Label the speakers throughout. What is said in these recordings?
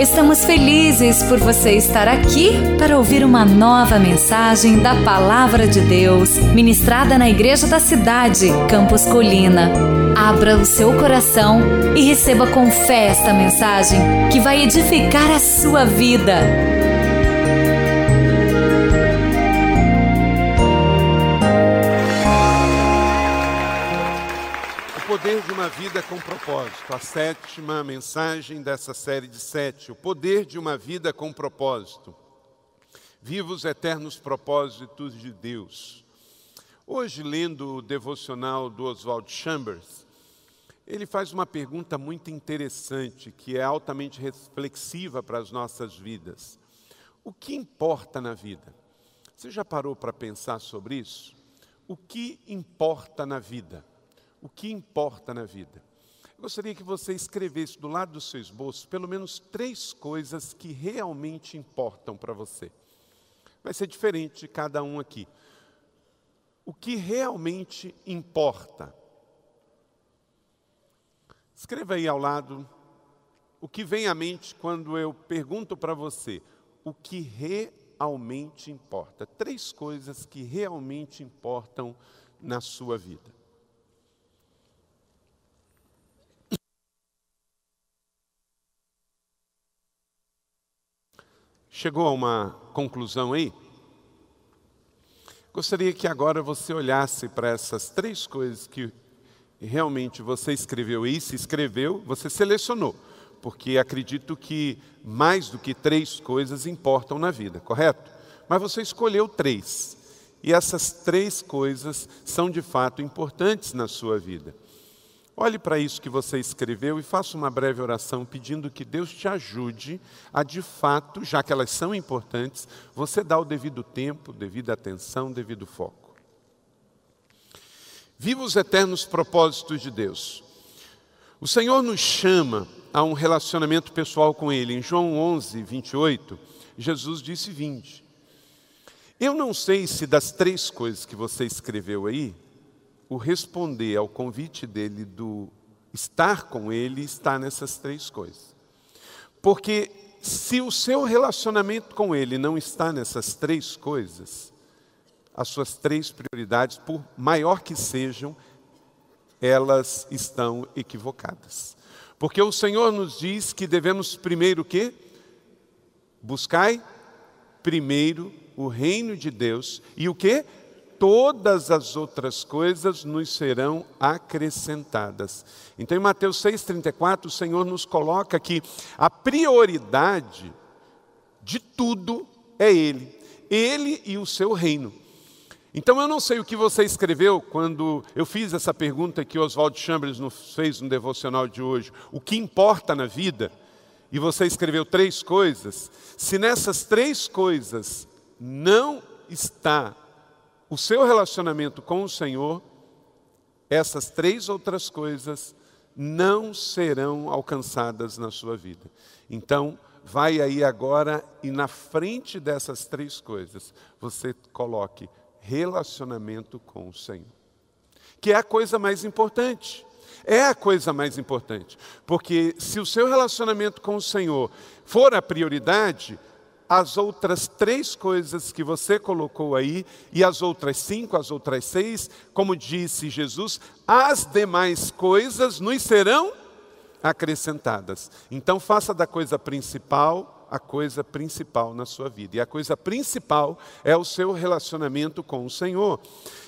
Speaker 1: Estamos felizes por você estar aqui para ouvir uma nova mensagem da Palavra de Deus, ministrada na Igreja da Cidade, Campos Colina. Abra o seu coração e receba com fé esta mensagem que vai edificar a sua vida.
Speaker 2: Poder de uma vida com propósito. A sétima mensagem dessa série de sete. O poder de uma vida com propósito. Viva os eternos propósitos de Deus. Hoje, lendo o devocional do Oswald Chambers, ele faz uma pergunta muito interessante, que é altamente reflexiva para as nossas vidas. O que importa na vida? Você já parou para pensar sobre isso? O que importa na vida? O que importa na vida. Eu gostaria que você escrevesse do lado do seu esboço pelo menos três coisas que realmente importam para você. Vai ser diferente de cada um aqui. O que realmente importa? Escreva aí ao lado o que vem à mente quando eu pergunto para você o que realmente importa. Três coisas que realmente importam na sua vida. Chegou a uma conclusão aí? Gostaria que agora você olhasse para essas três coisas que realmente você escreveu aí, se escreveu, você selecionou, porque acredito que mais do que três coisas importam na vida, correto? Mas você escolheu três, e essas três coisas são de fato importantes na sua vida. Olhe para isso que você escreveu e faça uma breve oração pedindo que Deus te ajude a, de fato, já que elas são importantes, você dar o devido tempo, devida atenção, devido foco. Viva os eternos propósitos de Deus. O Senhor nos chama a um relacionamento pessoal com Ele. Em João 11, 28, Jesus disse: Vinde. Eu não sei se das três coisas que você escreveu aí, o responder ao convite dele do estar com ele está nessas três coisas. Porque se o seu relacionamento com ele não está nessas três coisas, as suas três prioridades, por maior que sejam, elas estão equivocadas. Porque o Senhor nos diz que devemos primeiro o quê? Buscai primeiro o reino de Deus e o quê? Todas as outras coisas nos serão acrescentadas. Então, em Mateus 6,34, o Senhor nos coloca que a prioridade de tudo é Ele, Ele e o seu reino. Então, eu não sei o que você escreveu quando eu fiz essa pergunta que Oswald Chambers nos fez no devocional de hoje: o que importa na vida? E você escreveu três coisas. Se nessas três coisas não está o seu relacionamento com o Senhor, essas três outras coisas não serão alcançadas na sua vida. Então, vai aí agora e na frente dessas três coisas, você coloque relacionamento com o Senhor, que é a coisa mais importante. É a coisa mais importante, porque se o seu relacionamento com o Senhor for a prioridade, as outras três coisas que você colocou aí, e as outras cinco, as outras seis, como disse Jesus, as demais coisas nos serão acrescentadas. Então, faça da coisa principal a coisa principal na sua vida. E a coisa principal é o seu relacionamento com o Senhor.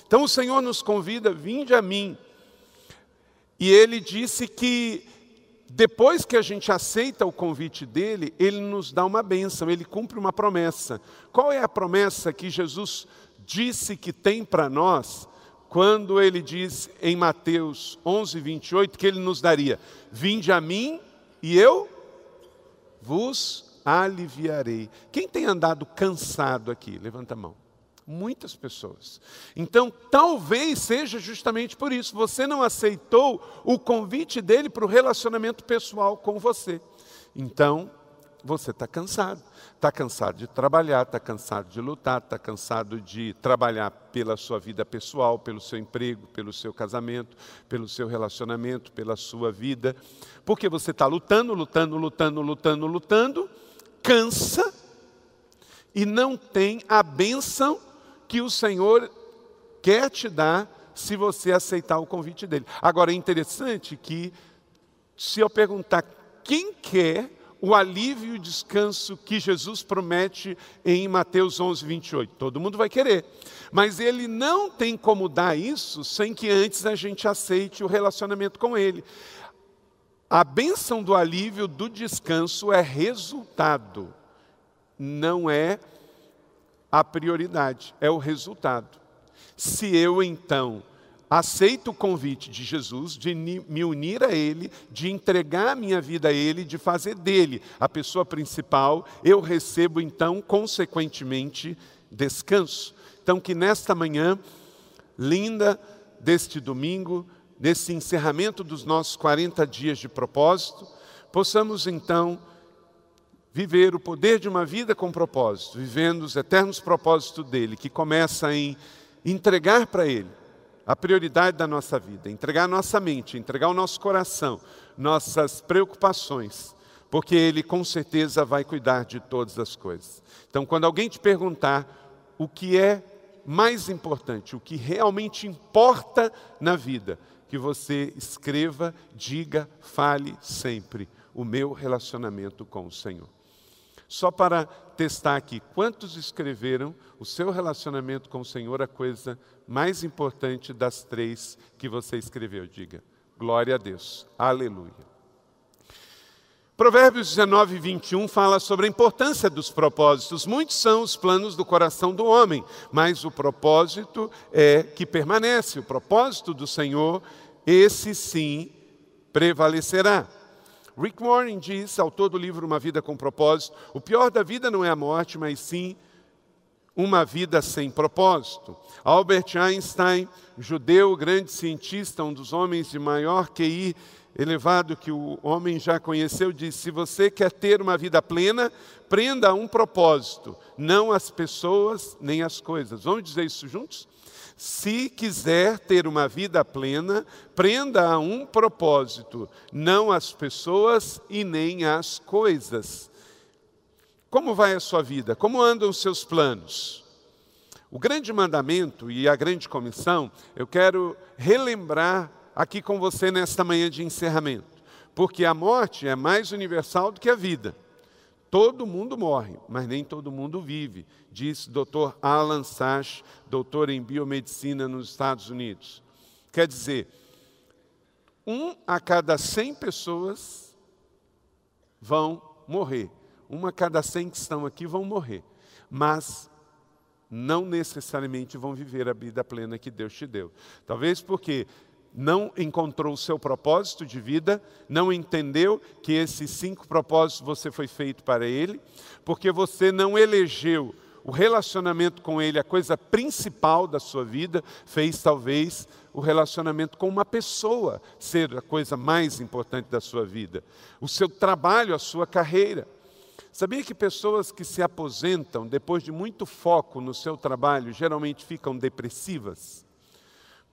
Speaker 2: Então, o Senhor nos convida, vinde a mim. E ele disse que depois que a gente aceita o convite dele, ele nos dá uma bênção, ele cumpre uma promessa. Qual é a promessa que Jesus disse que tem para nós, quando ele diz em Mateus 11, 28, que ele nos daria: Vinde a mim e eu vos aliviarei. Quem tem andado cansado aqui? Levanta a mão. Muitas pessoas. Então, talvez seja justamente por isso. Você não aceitou o convite dele para o relacionamento pessoal com você. Então, você está cansado. Está cansado de trabalhar, está cansado de lutar, está cansado de trabalhar pela sua vida pessoal, pelo seu emprego, pelo seu casamento, pelo seu relacionamento, pela sua vida. Porque você está lutando, lutando, lutando, lutando, lutando, cansa e não tem a bênção que o Senhor quer te dar se você aceitar o convite dele. Agora é interessante que, se eu perguntar quem quer o alívio e o descanso que Jesus promete em Mateus 11, 28. Todo mundo vai querer. Mas ele não tem como dar isso sem que antes a gente aceite o relacionamento com ele. A bênção do alívio, do descanso, é resultado, não é a prioridade, é o resultado. Se eu então aceito o convite de Jesus de me unir a Ele, de entregar a minha vida a Ele, de fazer dele a pessoa principal, eu recebo então, consequentemente, descanso. Então, que nesta manhã linda deste domingo, nesse encerramento dos nossos 40 dias de propósito, possamos então viver o poder de uma vida com propósito, vivendo os eternos propósitos dele, que começa em entregar para Ele a prioridade da nossa vida, entregar nossa mente, entregar o nosso coração, nossas preocupações, porque Ele com certeza vai cuidar de todas as coisas. Então, quando alguém te perguntar o que é mais importante, o que realmente importa na vida, que você escreva, diga, fale sempre o meu relacionamento com o Senhor. Só para testar aqui, quantos escreveram o seu relacionamento com o Senhor a coisa mais importante das três que você escreveu? Diga, glória a Deus, aleluia. Provérbios 19, 21 fala sobre a importância dos propósitos. Muitos são os planos do coração do homem, mas o propósito é que permanece. O propósito do Senhor, esse sim, prevalecerá. Rick Warren diz, autor do livro Uma Vida com Propósito, o pior da vida não é a morte, mas sim uma vida sem propósito. Albert Einstein, judeu, grande cientista, um dos homens de maior QI elevado que o homem já conheceu, disse: se você quer ter uma vida plena, prenda a um propósito, não as pessoas nem as coisas. Vamos dizer isso juntos? Se quiser ter uma vida plena, prenda a um propósito, não as pessoas e nem as coisas. Como vai a sua vida? Como andam os seus planos? O grande mandamento e a grande comissão, eu quero relembrar aqui com você nesta manhã de encerramento, porque a morte é mais universal do que a vida. Todo mundo morre, mas nem todo mundo vive, diz Dr. Alan Sachs, doutor em biomedicina nos Estados Unidos. Quer dizer, um a cada cem pessoas vão morrer. Uma a cada cem que estão aqui vão morrer. Mas não necessariamente vão viver a vida plena que Deus te deu. Talvez porque não encontrou o seu propósito de vida, não entendeu que esses cinco propósitos você foi feito para ele, porque você não elegeu o relacionamento com ele a coisa principal da sua vida, fez talvez o relacionamento com uma pessoa ser a coisa mais importante da sua vida, o seu trabalho, a sua carreira. Sabia que pessoas que se aposentam depois de muito foco no seu trabalho geralmente ficam depressivas?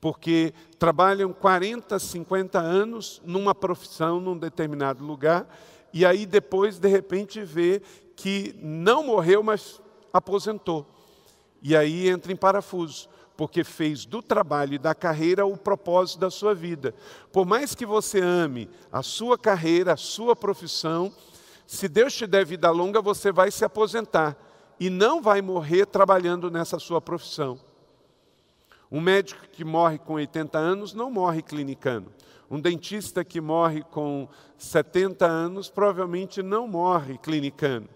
Speaker 2: Porque trabalham 40, 50 anos numa profissão, num determinado lugar, e aí depois, de repente, vê que não morreu, mas aposentou. E aí entra em parafuso, porque fez do trabalho e da carreira o propósito da sua vida. Por mais que você ame a sua carreira, a sua profissão, se Deus te der vida longa, você vai se aposentar e não vai morrer trabalhando nessa sua profissão. Um médico que morre com 80 anos não morre clinicando. Um dentista que morre com 70 anos provavelmente não morre clinicando.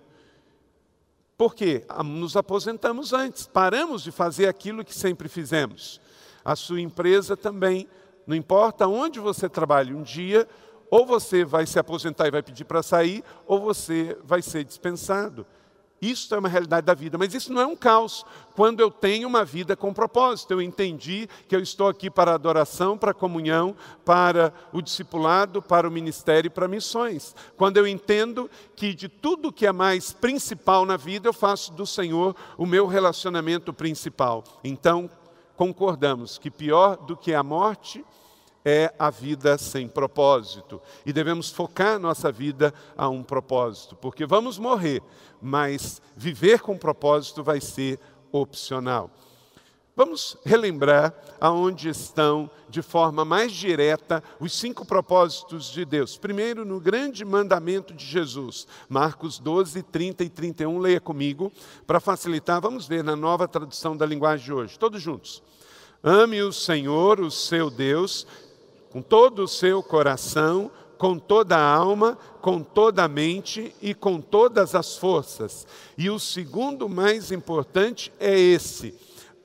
Speaker 2: Por quê? Nos aposentamos antes, paramos de fazer aquilo que sempre fizemos. A sua empresa também, não importa onde você trabalhe, um dia ou você vai se aposentar e vai pedir para sair, ou você vai ser dispensado. Isso é uma realidade da vida, mas isso não é um caos. Quando eu tenho uma vida com propósito, eu entendi que eu estou aqui para a adoração, para a comunhão, para o discipulado, para o ministério e para missões. Quando eu entendo que de tudo que é mais principal na vida, eu faço do Senhor o meu relacionamento principal. Então, concordamos que pior do que a morte é a vida sem propósito. E devemos focar nossa vida a um propósito, porque vamos morrer, mas viver com propósito vai ser opcional. Vamos relembrar aonde estão, de forma mais direta, os cinco propósitos de Deus. Primeiro, no grande mandamento de Jesus, Marcos 12, 30 e 31. Leia comigo, para facilitar. Vamos ver na nova tradução da linguagem de hoje, todos juntos. Ame o Senhor, o seu Deus, com todo o seu coração, com toda a alma, com toda a mente e com todas as forças. E o segundo mais importante é esse: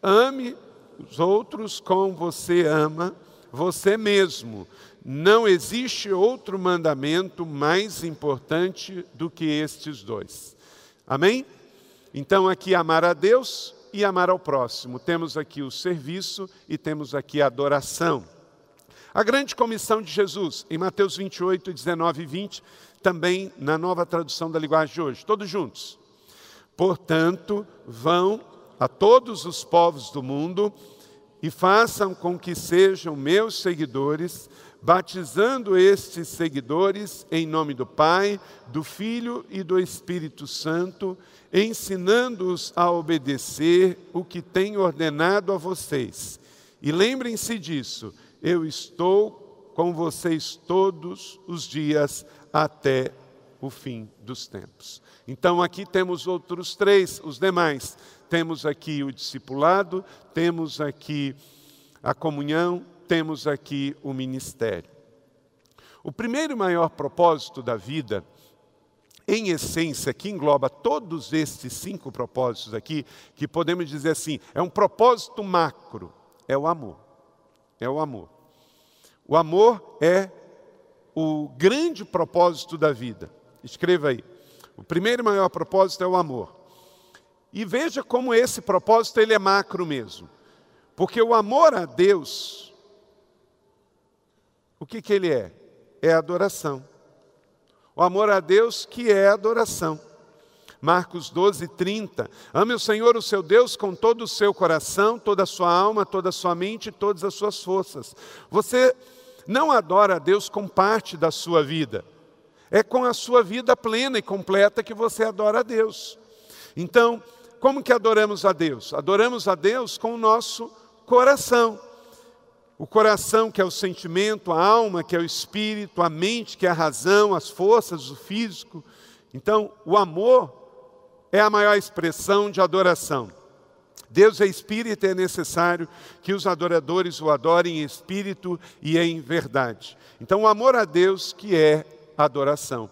Speaker 2: ame os outros como você ama você mesmo. Não existe outro mandamento mais importante do que estes dois. Amém? Então, aqui, amar a Deus e amar ao próximo. Temos aqui o serviço e temos aqui a adoração. A grande comissão de Jesus, em Mateus 28, 19 e 20, também na nova tradução da linguagem de hoje, todos juntos. Portanto, vão a todos os povos do mundo e façam com que sejam meus seguidores, batizando estes seguidores em nome do Pai, do Filho e do Espírito Santo, ensinando-os a obedecer o que tenho ordenado a vocês. E lembrem-se disso eu estou com vocês todos os dias até o fim dos tempos. Então aqui temos outros três, os demais. Temos aqui o discipulado, temos aqui a comunhão, temos aqui o ministério. O primeiro e maior propósito da vida, em essência, que engloba todos estes cinco propósitos aqui, que podemos dizer assim, é um propósito macro, é o amor é o amor. O amor é o grande propósito da vida. Escreva aí. O primeiro e maior propósito é o amor. E veja como esse propósito ele é macro mesmo. Porque o amor a Deus, o que, que ele é? É adoração. O amor a Deus que é adoração. Marcos 12, 30. Ame o Senhor, o seu Deus, com todo o seu coração, toda a sua alma, toda a sua mente e todas as suas forças. Você não adora a Deus com parte da sua vida, é com a sua vida plena e completa que você adora a Deus. Então, como que adoramos a Deus? Adoramos a Deus com o nosso coração. O coração, que é o sentimento, a alma, que é o espírito, a mente, que é a razão, as forças, o físico. Então, o amor é a maior expressão de adoração. Deus é espírito e é necessário que os adoradores o adorem em espírito e em verdade. Então, o amor a Deus que é adoração.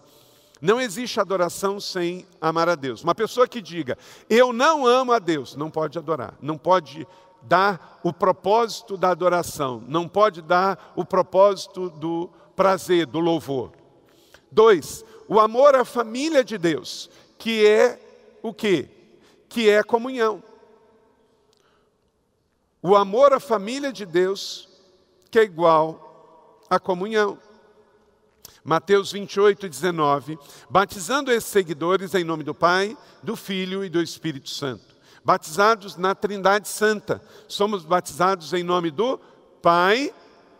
Speaker 2: Não existe adoração sem amar a Deus. Uma pessoa que diga, eu não amo a Deus, não pode adorar, não pode dar o propósito da adoração, não pode dar o propósito do prazer, do louvor. Dois, o amor à família de Deus, que é o que? Que é comunhão. O amor à família de Deus, que é igual à comunhão. Mateus 28, 19. Batizando esses seguidores em nome do Pai, do Filho e do Espírito Santo. Batizados na Trindade Santa. Somos batizados em nome do Pai,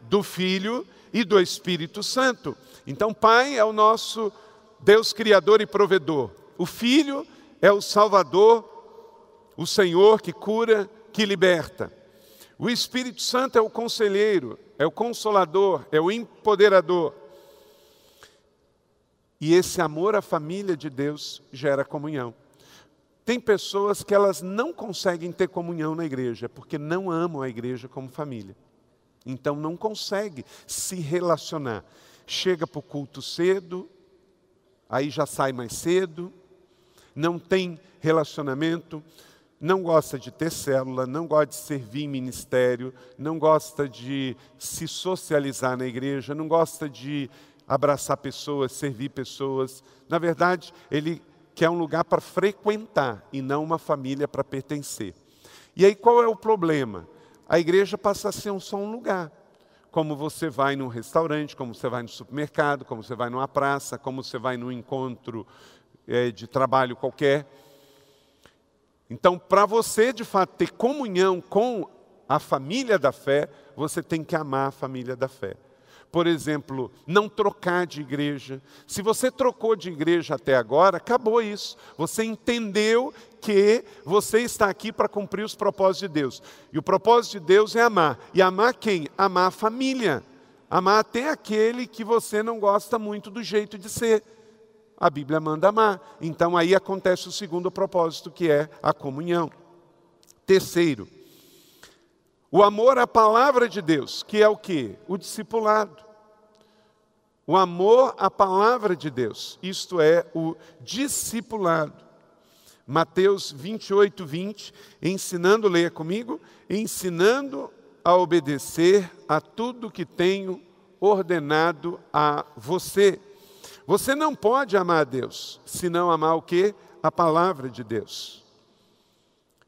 Speaker 2: do Filho e do Espírito Santo. Então, Pai é o nosso Deus Criador e Provedor. O Filho é o Salvador, o Senhor que cura, que liberta. O Espírito Santo é o conselheiro, é o consolador, é o empoderador. E esse amor à família de Deus gera comunhão. Tem pessoas que elas não conseguem ter comunhão na igreja, porque não amam a igreja como família. Então não consegue se relacionar. Chega para o culto cedo, aí já sai mais cedo, não tem relacionamento, não gosta de ter célula, não gosta de servir em ministério, não gosta de se socializar na igreja, não gosta de abraçar pessoas, servir pessoas. Na verdade, ele que é um lugar para frequentar e não uma família para pertencer. E aí qual é o problema? A igreja passa a ser só um lugar. Como você vai num restaurante, como você vai no supermercado, como você vai numa praça, como você vai num encontro é, de trabalho qualquer. Então, para você de fato ter comunhão com a família da fé, você tem que amar a família da fé. Por exemplo, não trocar de igreja. Se você trocou de igreja até agora, acabou isso. Você entendeu que você está aqui para cumprir os propósitos de Deus. E o propósito de Deus é amar. E amar quem? Amar a família. Amar até aquele que você não gosta muito do jeito de ser. A Bíblia manda amar. Então aí acontece o segundo propósito, que é a comunhão. Terceiro, o amor à palavra de Deus, que é o que? O discipulado. O amor à palavra de Deus, isto é, o discipulado. Mateus 28, 20, ensinando, leia comigo, ensinando a obedecer a tudo que tenho ordenado a você. Você não pode amar a Deus se não amar o que? A palavra de Deus.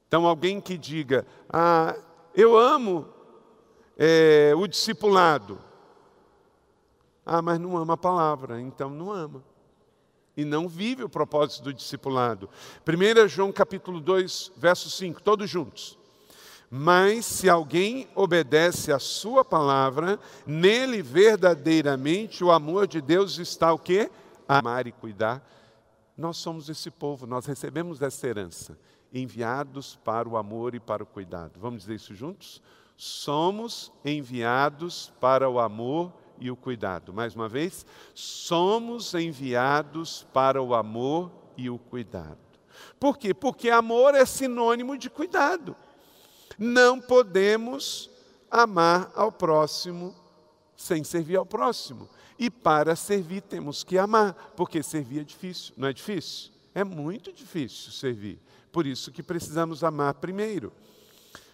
Speaker 2: Então, alguém que diga, ah, eu amo é, o discipulado. Ah, mas não ama a palavra, então não ama. E não vive o propósito do discipulado. 1 João capítulo 2, verso 5, todos juntos. Mas se alguém obedece a sua palavra, nele verdadeiramente o amor de Deus está o quê? Amar e cuidar. Nós somos esse povo, nós recebemos essa herança enviados para o amor e para o cuidado. Vamos dizer isso juntos? Somos enviados para o amor e o cuidado. Mais uma vez, somos enviados para o amor e o cuidado. Por quê? Porque amor é sinônimo de cuidado. Não podemos amar ao próximo sem servir ao próximo. E para servir temos que amar, porque servir é difícil, não é difícil? É muito difícil servir. Por isso que precisamos amar primeiro.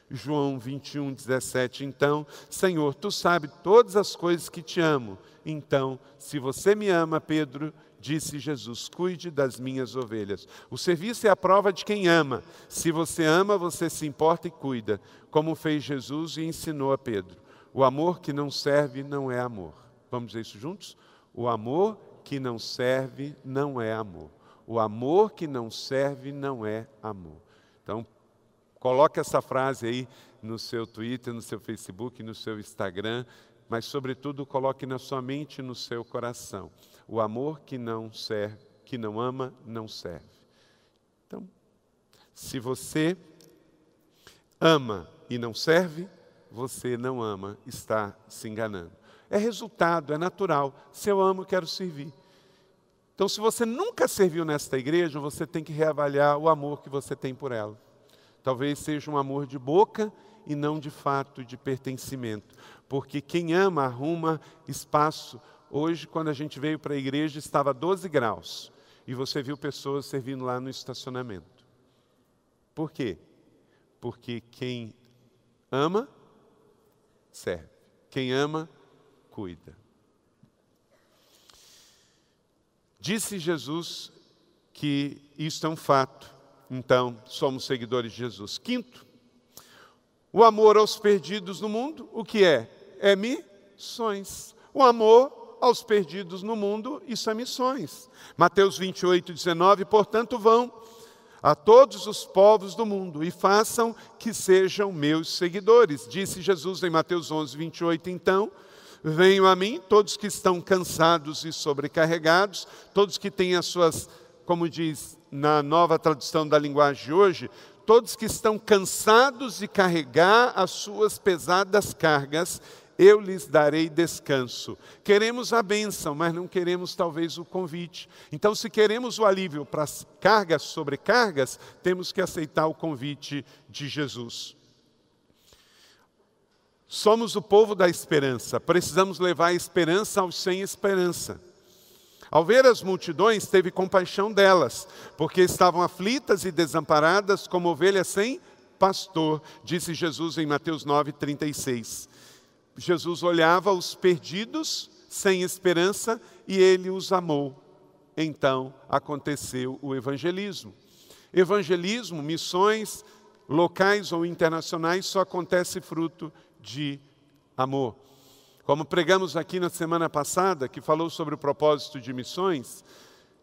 Speaker 2: João 21, 17. Então, Senhor, tu sabes todas as coisas que te amo. Então, se você me ama, Pedro, disse Jesus, cuide das minhas ovelhas. O serviço é a prova de quem ama. Se você ama, você se importa e cuida, como fez Jesus e ensinou a Pedro. O amor que não serve não é amor. Vamos dizer isso juntos? O amor que não serve não é amor. O amor que não serve não é amor. Então, coloque essa frase aí no seu Twitter, no seu Facebook, no seu Instagram, mas sobretudo coloque na sua mente e no seu coração. O amor que não serve, que não ama, não serve. Então, se você ama e não serve, você não ama, está se enganando. É resultado, é natural. Se eu amo, quero servir. Então, se você nunca serviu nesta igreja, você tem que reavaliar o amor que você tem por ela. Talvez seja um amor de boca e não de fato de pertencimento. Porque quem ama arruma espaço. Hoje, quando a gente veio para a igreja, estava 12 graus. E você viu pessoas servindo lá no estacionamento. Por quê? Porque quem ama, serve. Quem ama, cuida. Disse Jesus que isto é um fato, então somos seguidores de Jesus. Quinto, o amor aos perdidos no mundo, o que é? É missões. O amor aos perdidos no mundo, isso é missões. Mateus 28, 19, portanto, vão a todos os povos do mundo e façam que sejam meus seguidores. Disse Jesus em Mateus 11, 28, então, Venham a mim todos que estão cansados e sobrecarregados, todos que têm as suas, como diz na nova tradução da linguagem de hoje, todos que estão cansados de carregar as suas pesadas cargas, eu lhes darei descanso. Queremos a bênção, mas não queremos talvez o convite. Então, se queremos o alívio para as cargas sobre cargas, temos que aceitar o convite de Jesus. Somos o povo da esperança, precisamos levar a esperança aos sem esperança. Ao ver as multidões, teve compaixão delas, porque estavam aflitas e desamparadas como ovelhas sem pastor, disse Jesus em Mateus 9, 36. Jesus olhava os perdidos sem esperança e ele os amou. então aconteceu o evangelismo. Evangelismo, missões locais ou internacionais só acontece fruto de amor. Como pregamos aqui na semana passada, que falou sobre o propósito de missões,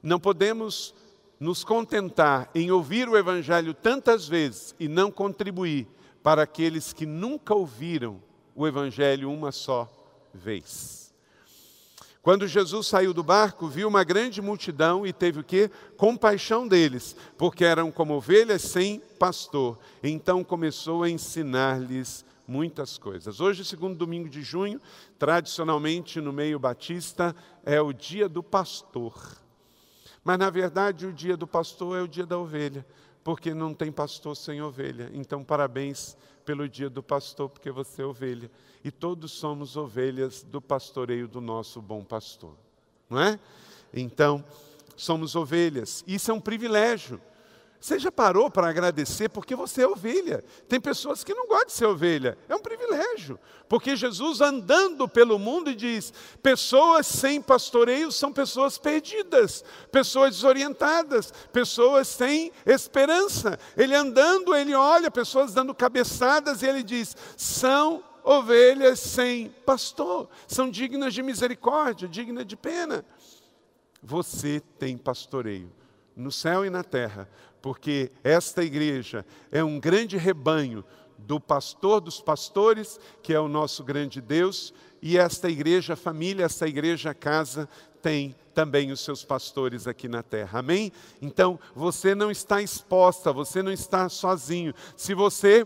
Speaker 2: não podemos nos contentar em ouvir o Evangelho tantas vezes e não contribuir para aqueles que nunca ouviram o Evangelho uma só vez. Quando Jesus saiu do barco, viu uma grande multidão e teve o que? Compaixão deles, porque eram como ovelhas sem pastor. Então começou a ensinar-lhes muitas coisas. Hoje, segundo domingo de junho, tradicionalmente no meio batista, é o dia do pastor. Mas na verdade, o dia do pastor é o dia da ovelha, porque não tem pastor sem ovelha. Então, parabéns pelo dia do pastor, porque você é ovelha. E todos somos ovelhas do pastoreio do nosso bom pastor, não é? Então, somos ovelhas. Isso é um privilégio. Você já parou para agradecer porque você é ovelha? Tem pessoas que não gostam de ser ovelha. É um privilégio. Porque Jesus andando pelo mundo diz: pessoas sem pastoreio são pessoas perdidas, pessoas desorientadas, pessoas sem esperança. Ele andando, ele olha pessoas dando cabeçadas e ele diz: são ovelhas sem pastor, são dignas de misericórdia, dignas de pena. Você tem pastoreio no céu e na terra, porque esta igreja é um grande rebanho do pastor dos pastores, que é o nosso grande Deus, e esta igreja família, esta igreja casa, tem também os seus pastores aqui na terra. Amém? Então, você não está exposta, você não está sozinho. Se você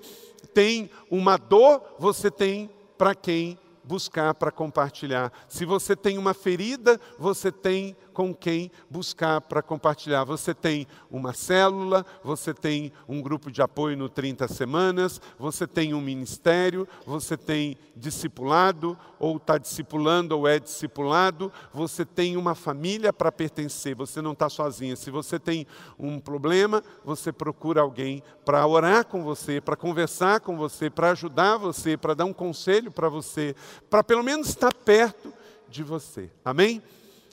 Speaker 2: tem uma dor, você tem para quem buscar para compartilhar. Se você tem uma ferida, você tem com quem buscar para compartilhar. Você tem uma célula, você tem um grupo de apoio no 30 semanas, você tem um ministério, você tem discipulado, ou está discipulando, ou é discipulado, você tem uma família para pertencer, você não está sozinha. Se você tem um problema, você procura alguém para orar com você, para conversar com você, para ajudar você, para dar um conselho para você, para pelo menos estar perto de você. Amém?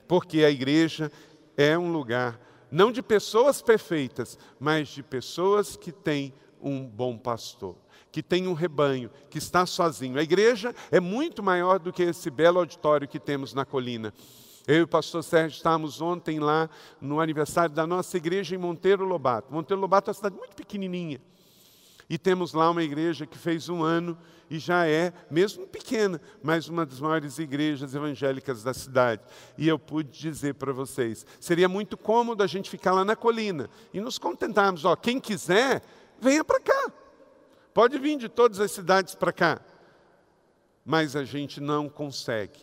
Speaker 2: Porque a igreja é um lugar não de pessoas perfeitas, mas de pessoas que têm um bom pastor, que tem um rebanho, que está sozinho. A igreja é muito maior do que esse belo auditório que temos na colina. Eu e o pastor Sérgio estávamos ontem lá no aniversário da nossa igreja em Monteiro Lobato. Monteiro Lobato é uma cidade muito pequenininha. E temos lá uma igreja que fez um ano e já é, mesmo pequena, mas uma das maiores igrejas evangélicas da cidade. E eu pude dizer para vocês: seria muito cômodo a gente ficar lá na colina e nos contentarmos. Ó, quem quiser, venha para cá. Pode vir de todas as cidades para cá. Mas a gente não consegue.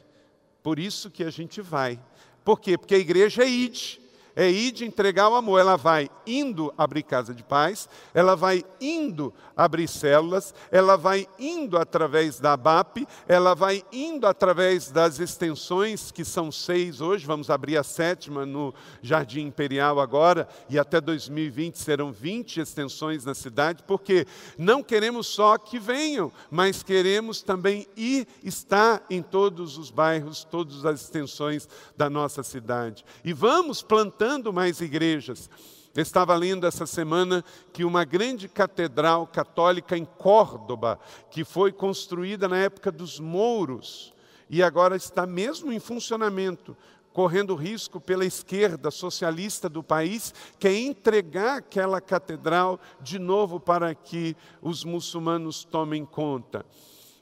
Speaker 2: Por isso que a gente vai. Por quê? Porque a igreja é id é ir de entregar o amor. Ela vai indo abrir casa de paz, ela vai indo abrir células, ela vai indo através da ABAP, ela vai indo através das extensões, que são seis hoje, vamos abrir a sétima no Jardim Imperial agora, e até 2020 serão 20 extensões na cidade, porque não queremos só que venham, mas queremos também ir estar em todos os bairros, todas as extensões da nossa cidade. E vamos plantar plantando mais igrejas. estava lendo essa semana que uma grande catedral católica em Córdoba, que foi construída na época dos mouros e agora está mesmo em funcionamento, correndo risco pela esquerda socialista do país, que é entregar aquela catedral de novo para que os muçulmanos tomem conta.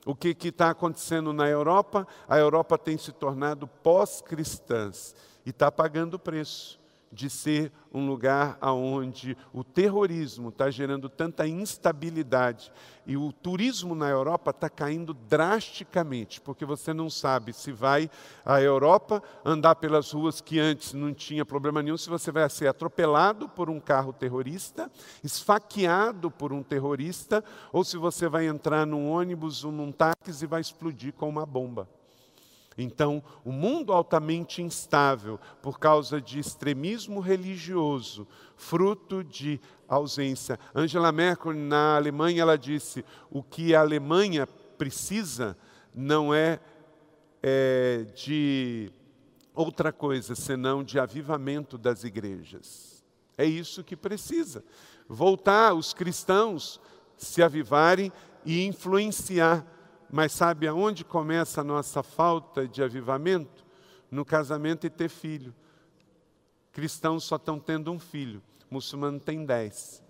Speaker 2: O que está acontecendo na Europa? A Europa tem se tornado pós-cristãs e está pagando o preço de ser um lugar onde o terrorismo está gerando tanta instabilidade e o turismo na Europa está caindo drasticamente, porque você não sabe se vai à Europa andar pelas ruas que antes não tinha problema nenhum, se você vai ser atropelado por um carro terrorista, esfaqueado por um terrorista, ou se você vai entrar num ônibus ou num táxi e vai explodir com uma bomba. Então, o mundo altamente instável por causa de extremismo religioso, fruto de ausência. Angela Merkel, na Alemanha, ela disse: o que a Alemanha precisa não é, é de outra coisa senão de avivamento das igrejas. É isso que precisa. Voltar os cristãos se avivarem e influenciar. Mas sabe aonde começa a nossa falta de avivamento? No casamento e ter filho. Cristãos só estão tendo um filho, muçulmano tem dez.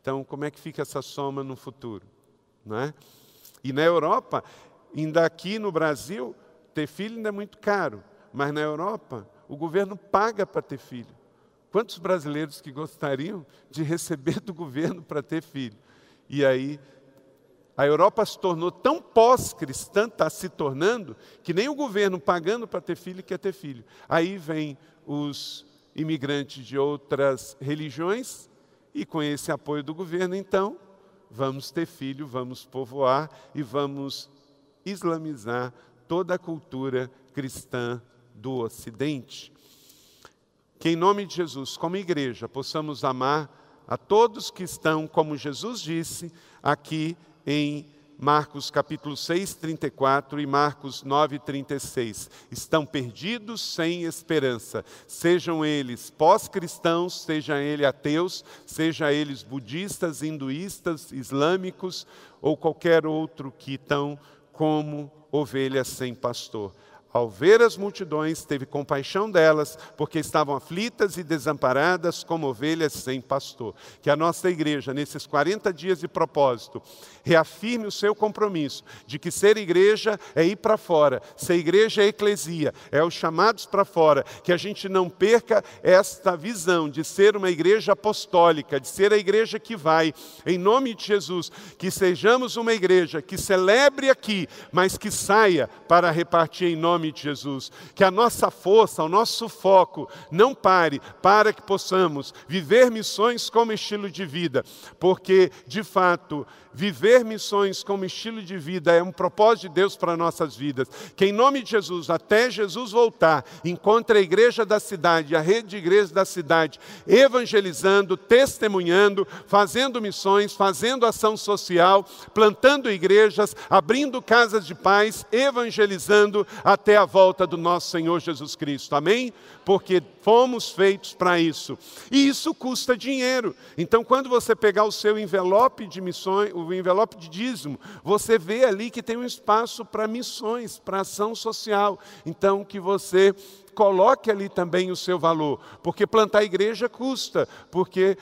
Speaker 2: Então, como é que fica essa soma no futuro? Não é? E na Europa, ainda aqui no Brasil, ter filho ainda é muito caro. Mas na Europa, o governo paga para ter filho. Quantos brasileiros que gostariam de receber do governo para ter filho? E aí, a Europa se tornou tão pós-cristã, está se tornando, que nem o governo pagando para ter filho quer ter filho. Aí vem os imigrantes de outras religiões, e com esse apoio do governo, então, vamos ter filho, vamos povoar e vamos islamizar toda a cultura cristã do Ocidente. Que em nome de Jesus, como igreja, possamos amar a todos que estão, como Jesus disse, aqui em Marcos capítulo 6, 34 e Marcos 9, 36. Estão perdidos sem esperança, sejam eles pós-cristãos, sejam eles ateus, sejam eles budistas, hinduístas, islâmicos ou qualquer outro que estão como ovelhas sem pastor. Ao ver as multidões, teve compaixão delas, porque estavam aflitas e desamparadas como ovelhas sem pastor. Que a nossa igreja, nesses 40 dias de propósito, reafirme o seu compromisso de que ser igreja é ir para fora, ser igreja é eclesia, é os chamados para fora. Que a gente não perca esta visão de ser uma igreja apostólica, de ser a igreja que vai, em nome de Jesus. Que sejamos uma igreja que celebre aqui, mas que saia para repartir em nome nome de Jesus. Que a nossa força, o nosso foco não pare para que possamos viver missões como estilo de vida, porque, de fato, viver missões como estilo de vida é um propósito de Deus para nossas vidas. Que em nome de Jesus, até Jesus voltar, encontre a igreja da cidade, a rede de igrejas da cidade, evangelizando, testemunhando, fazendo missões, fazendo ação social, plantando igrejas, abrindo casas de paz, evangelizando até a volta do nosso Senhor Jesus Cristo. Amém? Porque fomos feitos para isso. E isso custa dinheiro. Então, quando você pegar o seu envelope de missões, o envelope de dízimo, você vê ali que tem um espaço para missões, para ação social. Então, que você coloque ali também o seu valor, porque plantar igreja custa, porque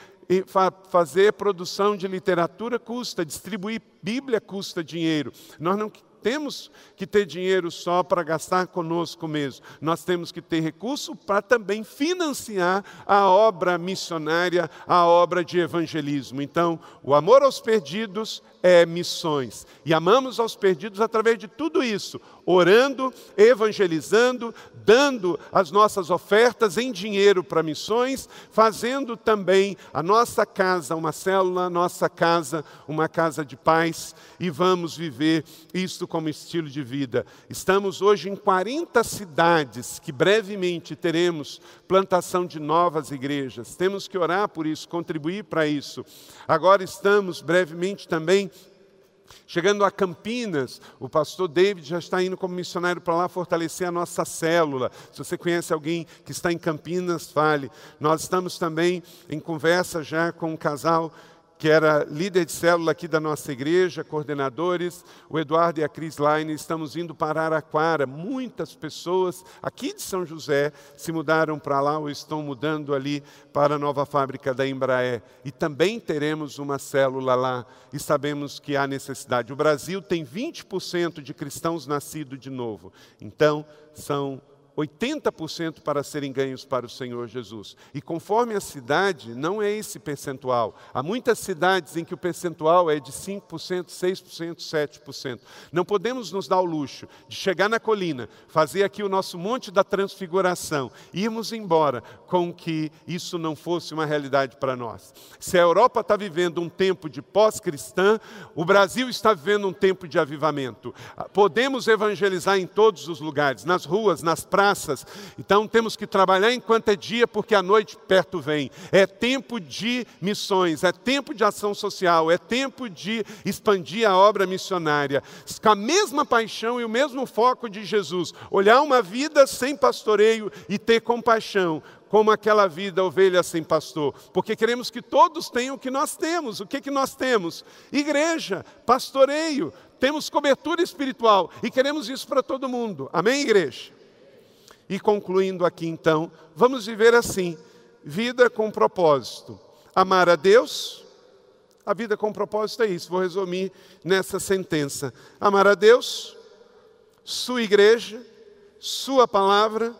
Speaker 2: fazer produção de literatura custa, distribuir Bíblia custa dinheiro. Nós não temos que ter dinheiro só para gastar conosco mesmo. Nós temos que ter recurso para também financiar a obra missionária, a obra de evangelismo. Então, o amor aos perdidos é missões. E amamos aos perdidos através de tudo isso, orando, evangelizando, dando as nossas ofertas em dinheiro para missões, fazendo também a nossa casa uma célula, a nossa casa uma casa de paz, e vamos viver isto como estilo de vida. Estamos hoje em 40 cidades que brevemente teremos plantação de novas igrejas. Temos que orar por isso, contribuir para isso. Agora estamos brevemente também Chegando a Campinas, o pastor David já está indo como missionário para lá fortalecer a nossa célula. Se você conhece alguém que está em Campinas, fale. Nós estamos também em conversa já com um casal que era líder de célula aqui da nossa igreja, coordenadores, o Eduardo e a Cris Line, estamos indo para Araquara. Muitas pessoas aqui de São José se mudaram para lá ou estão mudando ali para a nova fábrica da Embraer. E também teremos uma célula lá e sabemos que há necessidade. O Brasil tem 20% de cristãos nascidos de novo. Então, são 80% para serem ganhos para o Senhor Jesus. E conforme a cidade, não é esse percentual. Há muitas cidades em que o percentual é de 5%, 6%, 7%. Não podemos nos dar o luxo de chegar na colina, fazer aqui o nosso monte da transfiguração, irmos embora com que isso não fosse uma realidade para nós. Se a Europa está vivendo um tempo de pós-cristã, o Brasil está vivendo um tempo de avivamento. Podemos evangelizar em todos os lugares, nas ruas, nas praias, praças. Então temos que trabalhar enquanto é dia, porque a noite perto vem. É tempo de missões, é tempo de ação social, é tempo de expandir a obra missionária. Com a mesma paixão e o mesmo foco de Jesus. Olhar uma vida sem pastoreio e ter compaixão como aquela vida ovelha sem pastor, porque queremos que todos tenham o que nós temos. O que, que nós temos? Igreja, pastoreio, temos cobertura espiritual e queremos isso para todo mundo. Amém, igreja? E concluindo aqui então, vamos viver assim: vida com propósito. Amar a Deus, a vida com propósito é isso. Vou resumir nessa sentença: amar a Deus, sua igreja, sua palavra,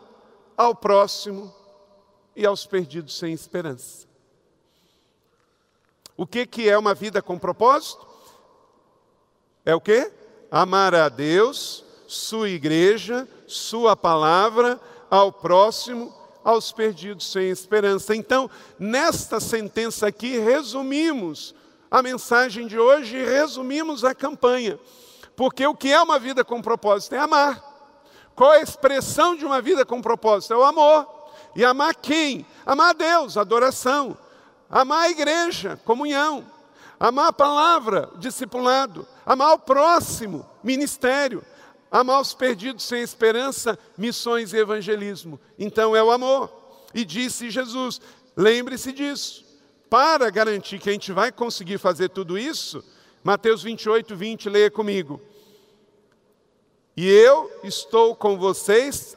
Speaker 2: ao próximo e aos perdidos sem esperança. O que, que é uma vida com propósito? É o que? Amar a Deus, sua igreja, sua palavra, ao próximo, aos perdidos sem esperança. Então, nesta sentença aqui, resumimos a mensagem de hoje e resumimos a campanha. Porque o que é uma vida com propósito é amar. Qual é a expressão de uma vida com propósito? É o amor. E amar quem? Amar a Deus, adoração. Amar a igreja, comunhão. Amar a palavra, discipulado. Amar o próximo, ministério. Amar os perdidos sem esperança, missões e evangelismo. Então é o amor. E disse Jesus: lembre-se disso. Para garantir que a gente vai conseguir fazer tudo isso, Mateus 28, 20, leia comigo. E eu estou com vocês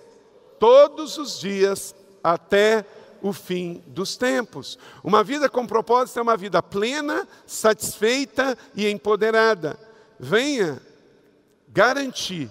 Speaker 2: todos os dias até o fim dos tempos. Uma vida com propósito é uma vida plena, satisfeita e empoderada. Venha garantir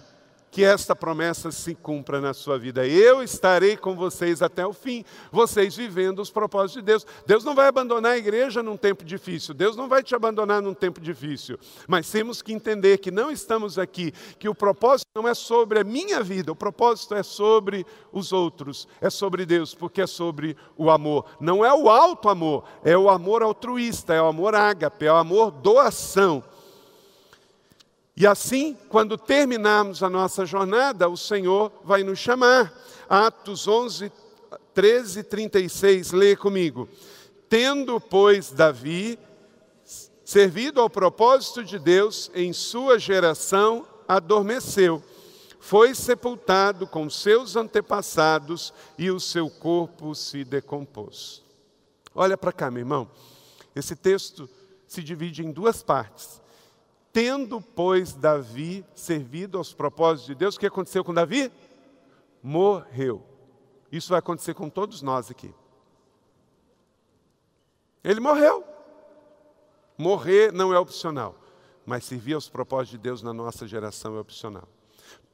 Speaker 2: que esta promessa se cumpra na sua vida. Eu estarei com vocês até o fim, vocês vivendo os propósitos de Deus. Deus não vai abandonar a igreja num tempo difícil, Deus não vai te abandonar num tempo difícil, mas temos que entender que não estamos aqui, que o propósito não é sobre a minha vida, o propósito é sobre os outros, é sobre Deus, porque é sobre o amor. Não é o alto amor, é o amor altruísta, é o amor ágape, é o amor doação. E assim, quando terminarmos a nossa jornada, o Senhor vai nos chamar. Atos 11, 13, 36, lê comigo. Tendo, pois, Davi servido ao propósito de Deus em sua geração, adormeceu. Foi sepultado com seus antepassados e o seu corpo se decompôs. Olha para cá, meu irmão. Esse texto se divide em duas partes. Tendo, pois, Davi servido aos propósitos de Deus, o que aconteceu com Davi? Morreu. Isso vai acontecer com todos nós aqui. Ele morreu. Morrer não é opcional, mas servir aos propósitos de Deus na nossa geração é opcional.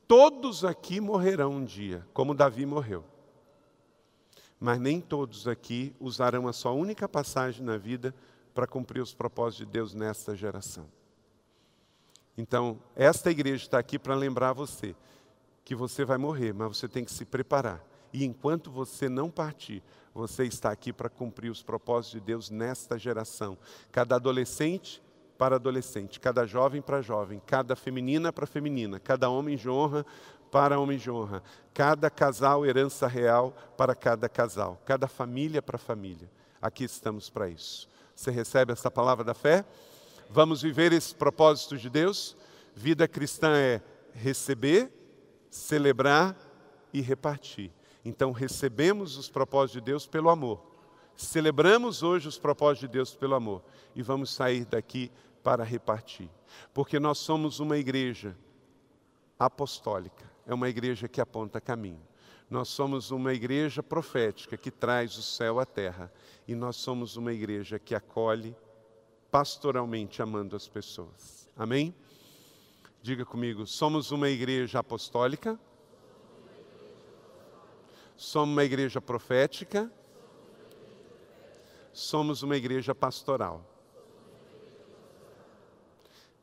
Speaker 2: Todos aqui morrerão um dia, como Davi morreu. Mas nem todos aqui usarão a sua única passagem na vida para cumprir os propósitos de Deus nesta geração. Então, esta igreja está aqui para lembrar você que você vai morrer, mas você tem que se preparar. E enquanto você não partir, você está aqui para cumprir os propósitos de Deus nesta geração. Cada adolescente para adolescente, cada jovem para jovem, cada feminina para feminina, cada homem de honra para homem de honra, cada casal herança real para cada casal, cada família para família. Aqui estamos para isso. Você recebe essa palavra da fé? Vamos viver esses propósitos de Deus? Vida cristã é receber, celebrar e repartir. Então, recebemos os propósitos de Deus pelo amor. Celebramos hoje os propósitos de Deus pelo amor. E vamos sair daqui para repartir. Porque nós somos uma igreja apostólica. É uma igreja que aponta caminho. Nós somos uma igreja profética que traz o céu à terra. E nós somos uma igreja que acolhe pastoralmente amando as pessoas. Amém? Diga comigo, somos uma igreja apostólica, somos uma igreja profética, somos uma igreja pastoral.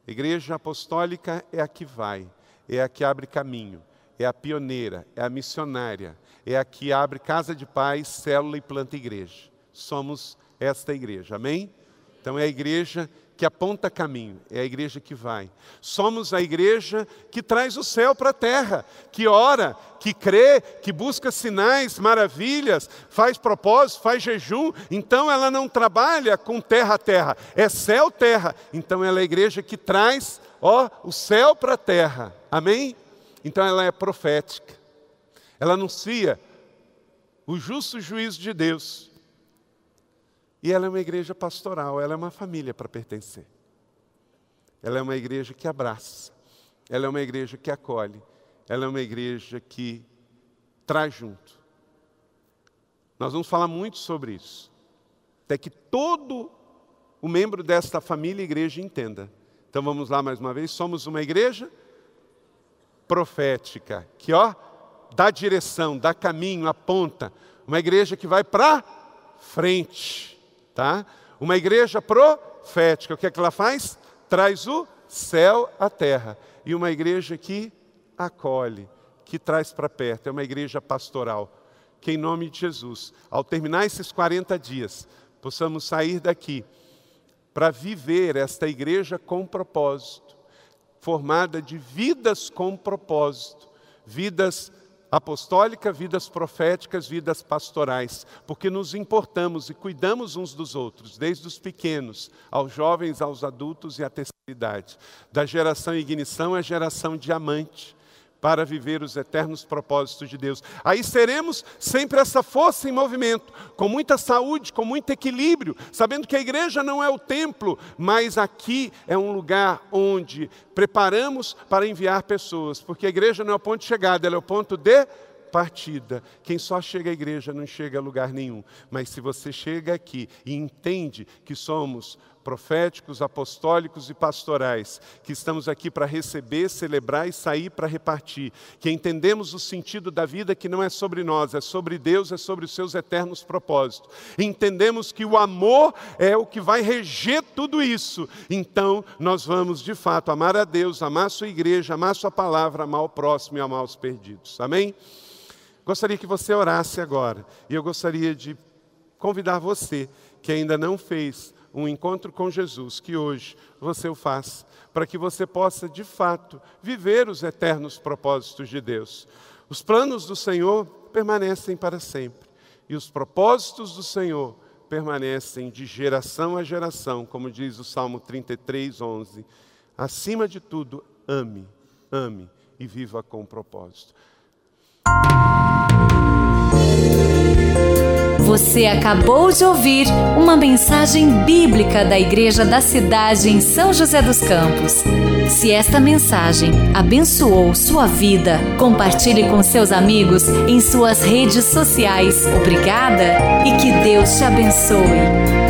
Speaker 2: Igreja apostólica é a que vai, é a que abre caminho, é a pioneira, é a missionária, é a que abre casa de paz, célula e planta igreja. Somos esta igreja, amém? Então é a igreja que aponta caminho, é a igreja que vai. Somos a igreja que traz o céu para a terra, que ora, que crê, que busca sinais, maravilhas, faz propósito, faz jejum. Então ela não trabalha com terra a terra, é céu terra. Então ela é a igreja que traz, ó, o céu para a terra. Amém? Então ela é profética. Ela anuncia o justo juízo de Deus e ela é uma igreja pastoral, ela é uma família para pertencer. Ela é uma igreja que abraça, ela é uma igreja que acolhe, ela é uma igreja que traz junto. Nós vamos falar muito sobre isso, até que todo o membro desta família igreja entenda. Então vamos lá mais uma vez, somos uma igreja profética, que ó, dá direção, dá caminho, aponta, uma igreja que vai para frente tá? Uma igreja profética, o que é que ela faz? Traz o céu à terra. E uma igreja que acolhe, que traz para perto, é uma igreja pastoral. Que em nome de Jesus, ao terminar esses 40 dias, possamos sair daqui para viver esta igreja com propósito, formada de vidas com propósito, vidas apostólica, vidas proféticas, vidas pastorais, porque nos importamos e cuidamos uns dos outros, desde os pequenos, aos jovens, aos adultos e à terceira idade, da geração ignição à geração diamante, para viver os eternos propósitos de Deus. Aí seremos sempre essa força em movimento, com muita saúde, com muito equilíbrio, sabendo que a igreja não é o templo, mas aqui é um lugar onde preparamos para enviar pessoas, porque a igreja não é o ponto de chegada, ela é o ponto de partida. Quem só chega à igreja não chega a lugar nenhum. Mas se você chega aqui e entende que somos proféticos, apostólicos e pastorais, que estamos aqui para receber, celebrar e sair para repartir, que entendemos o sentido da vida que não é sobre nós, é sobre Deus, é sobre os seus eternos propósitos. Entendemos que o amor é o que vai reger tudo isso. Então, nós vamos de fato amar a Deus, amar sua igreja, amar sua palavra, amar o próximo e amar os perdidos. Amém? Gostaria que você orasse agora, e eu gostaria de convidar você que ainda não fez um encontro com Jesus, que hoje você o faça, para que você possa, de fato, viver os eternos propósitos de Deus. Os planos do Senhor permanecem para sempre, e os propósitos do Senhor permanecem de geração a geração, como diz o Salmo 33, 11. Acima de tudo, ame, ame e viva com propósito.
Speaker 1: Você acabou de ouvir uma mensagem bíblica da Igreja da Cidade em São José dos Campos. Se esta mensagem abençoou sua vida, compartilhe com seus amigos em suas redes sociais. Obrigada e que Deus te abençoe.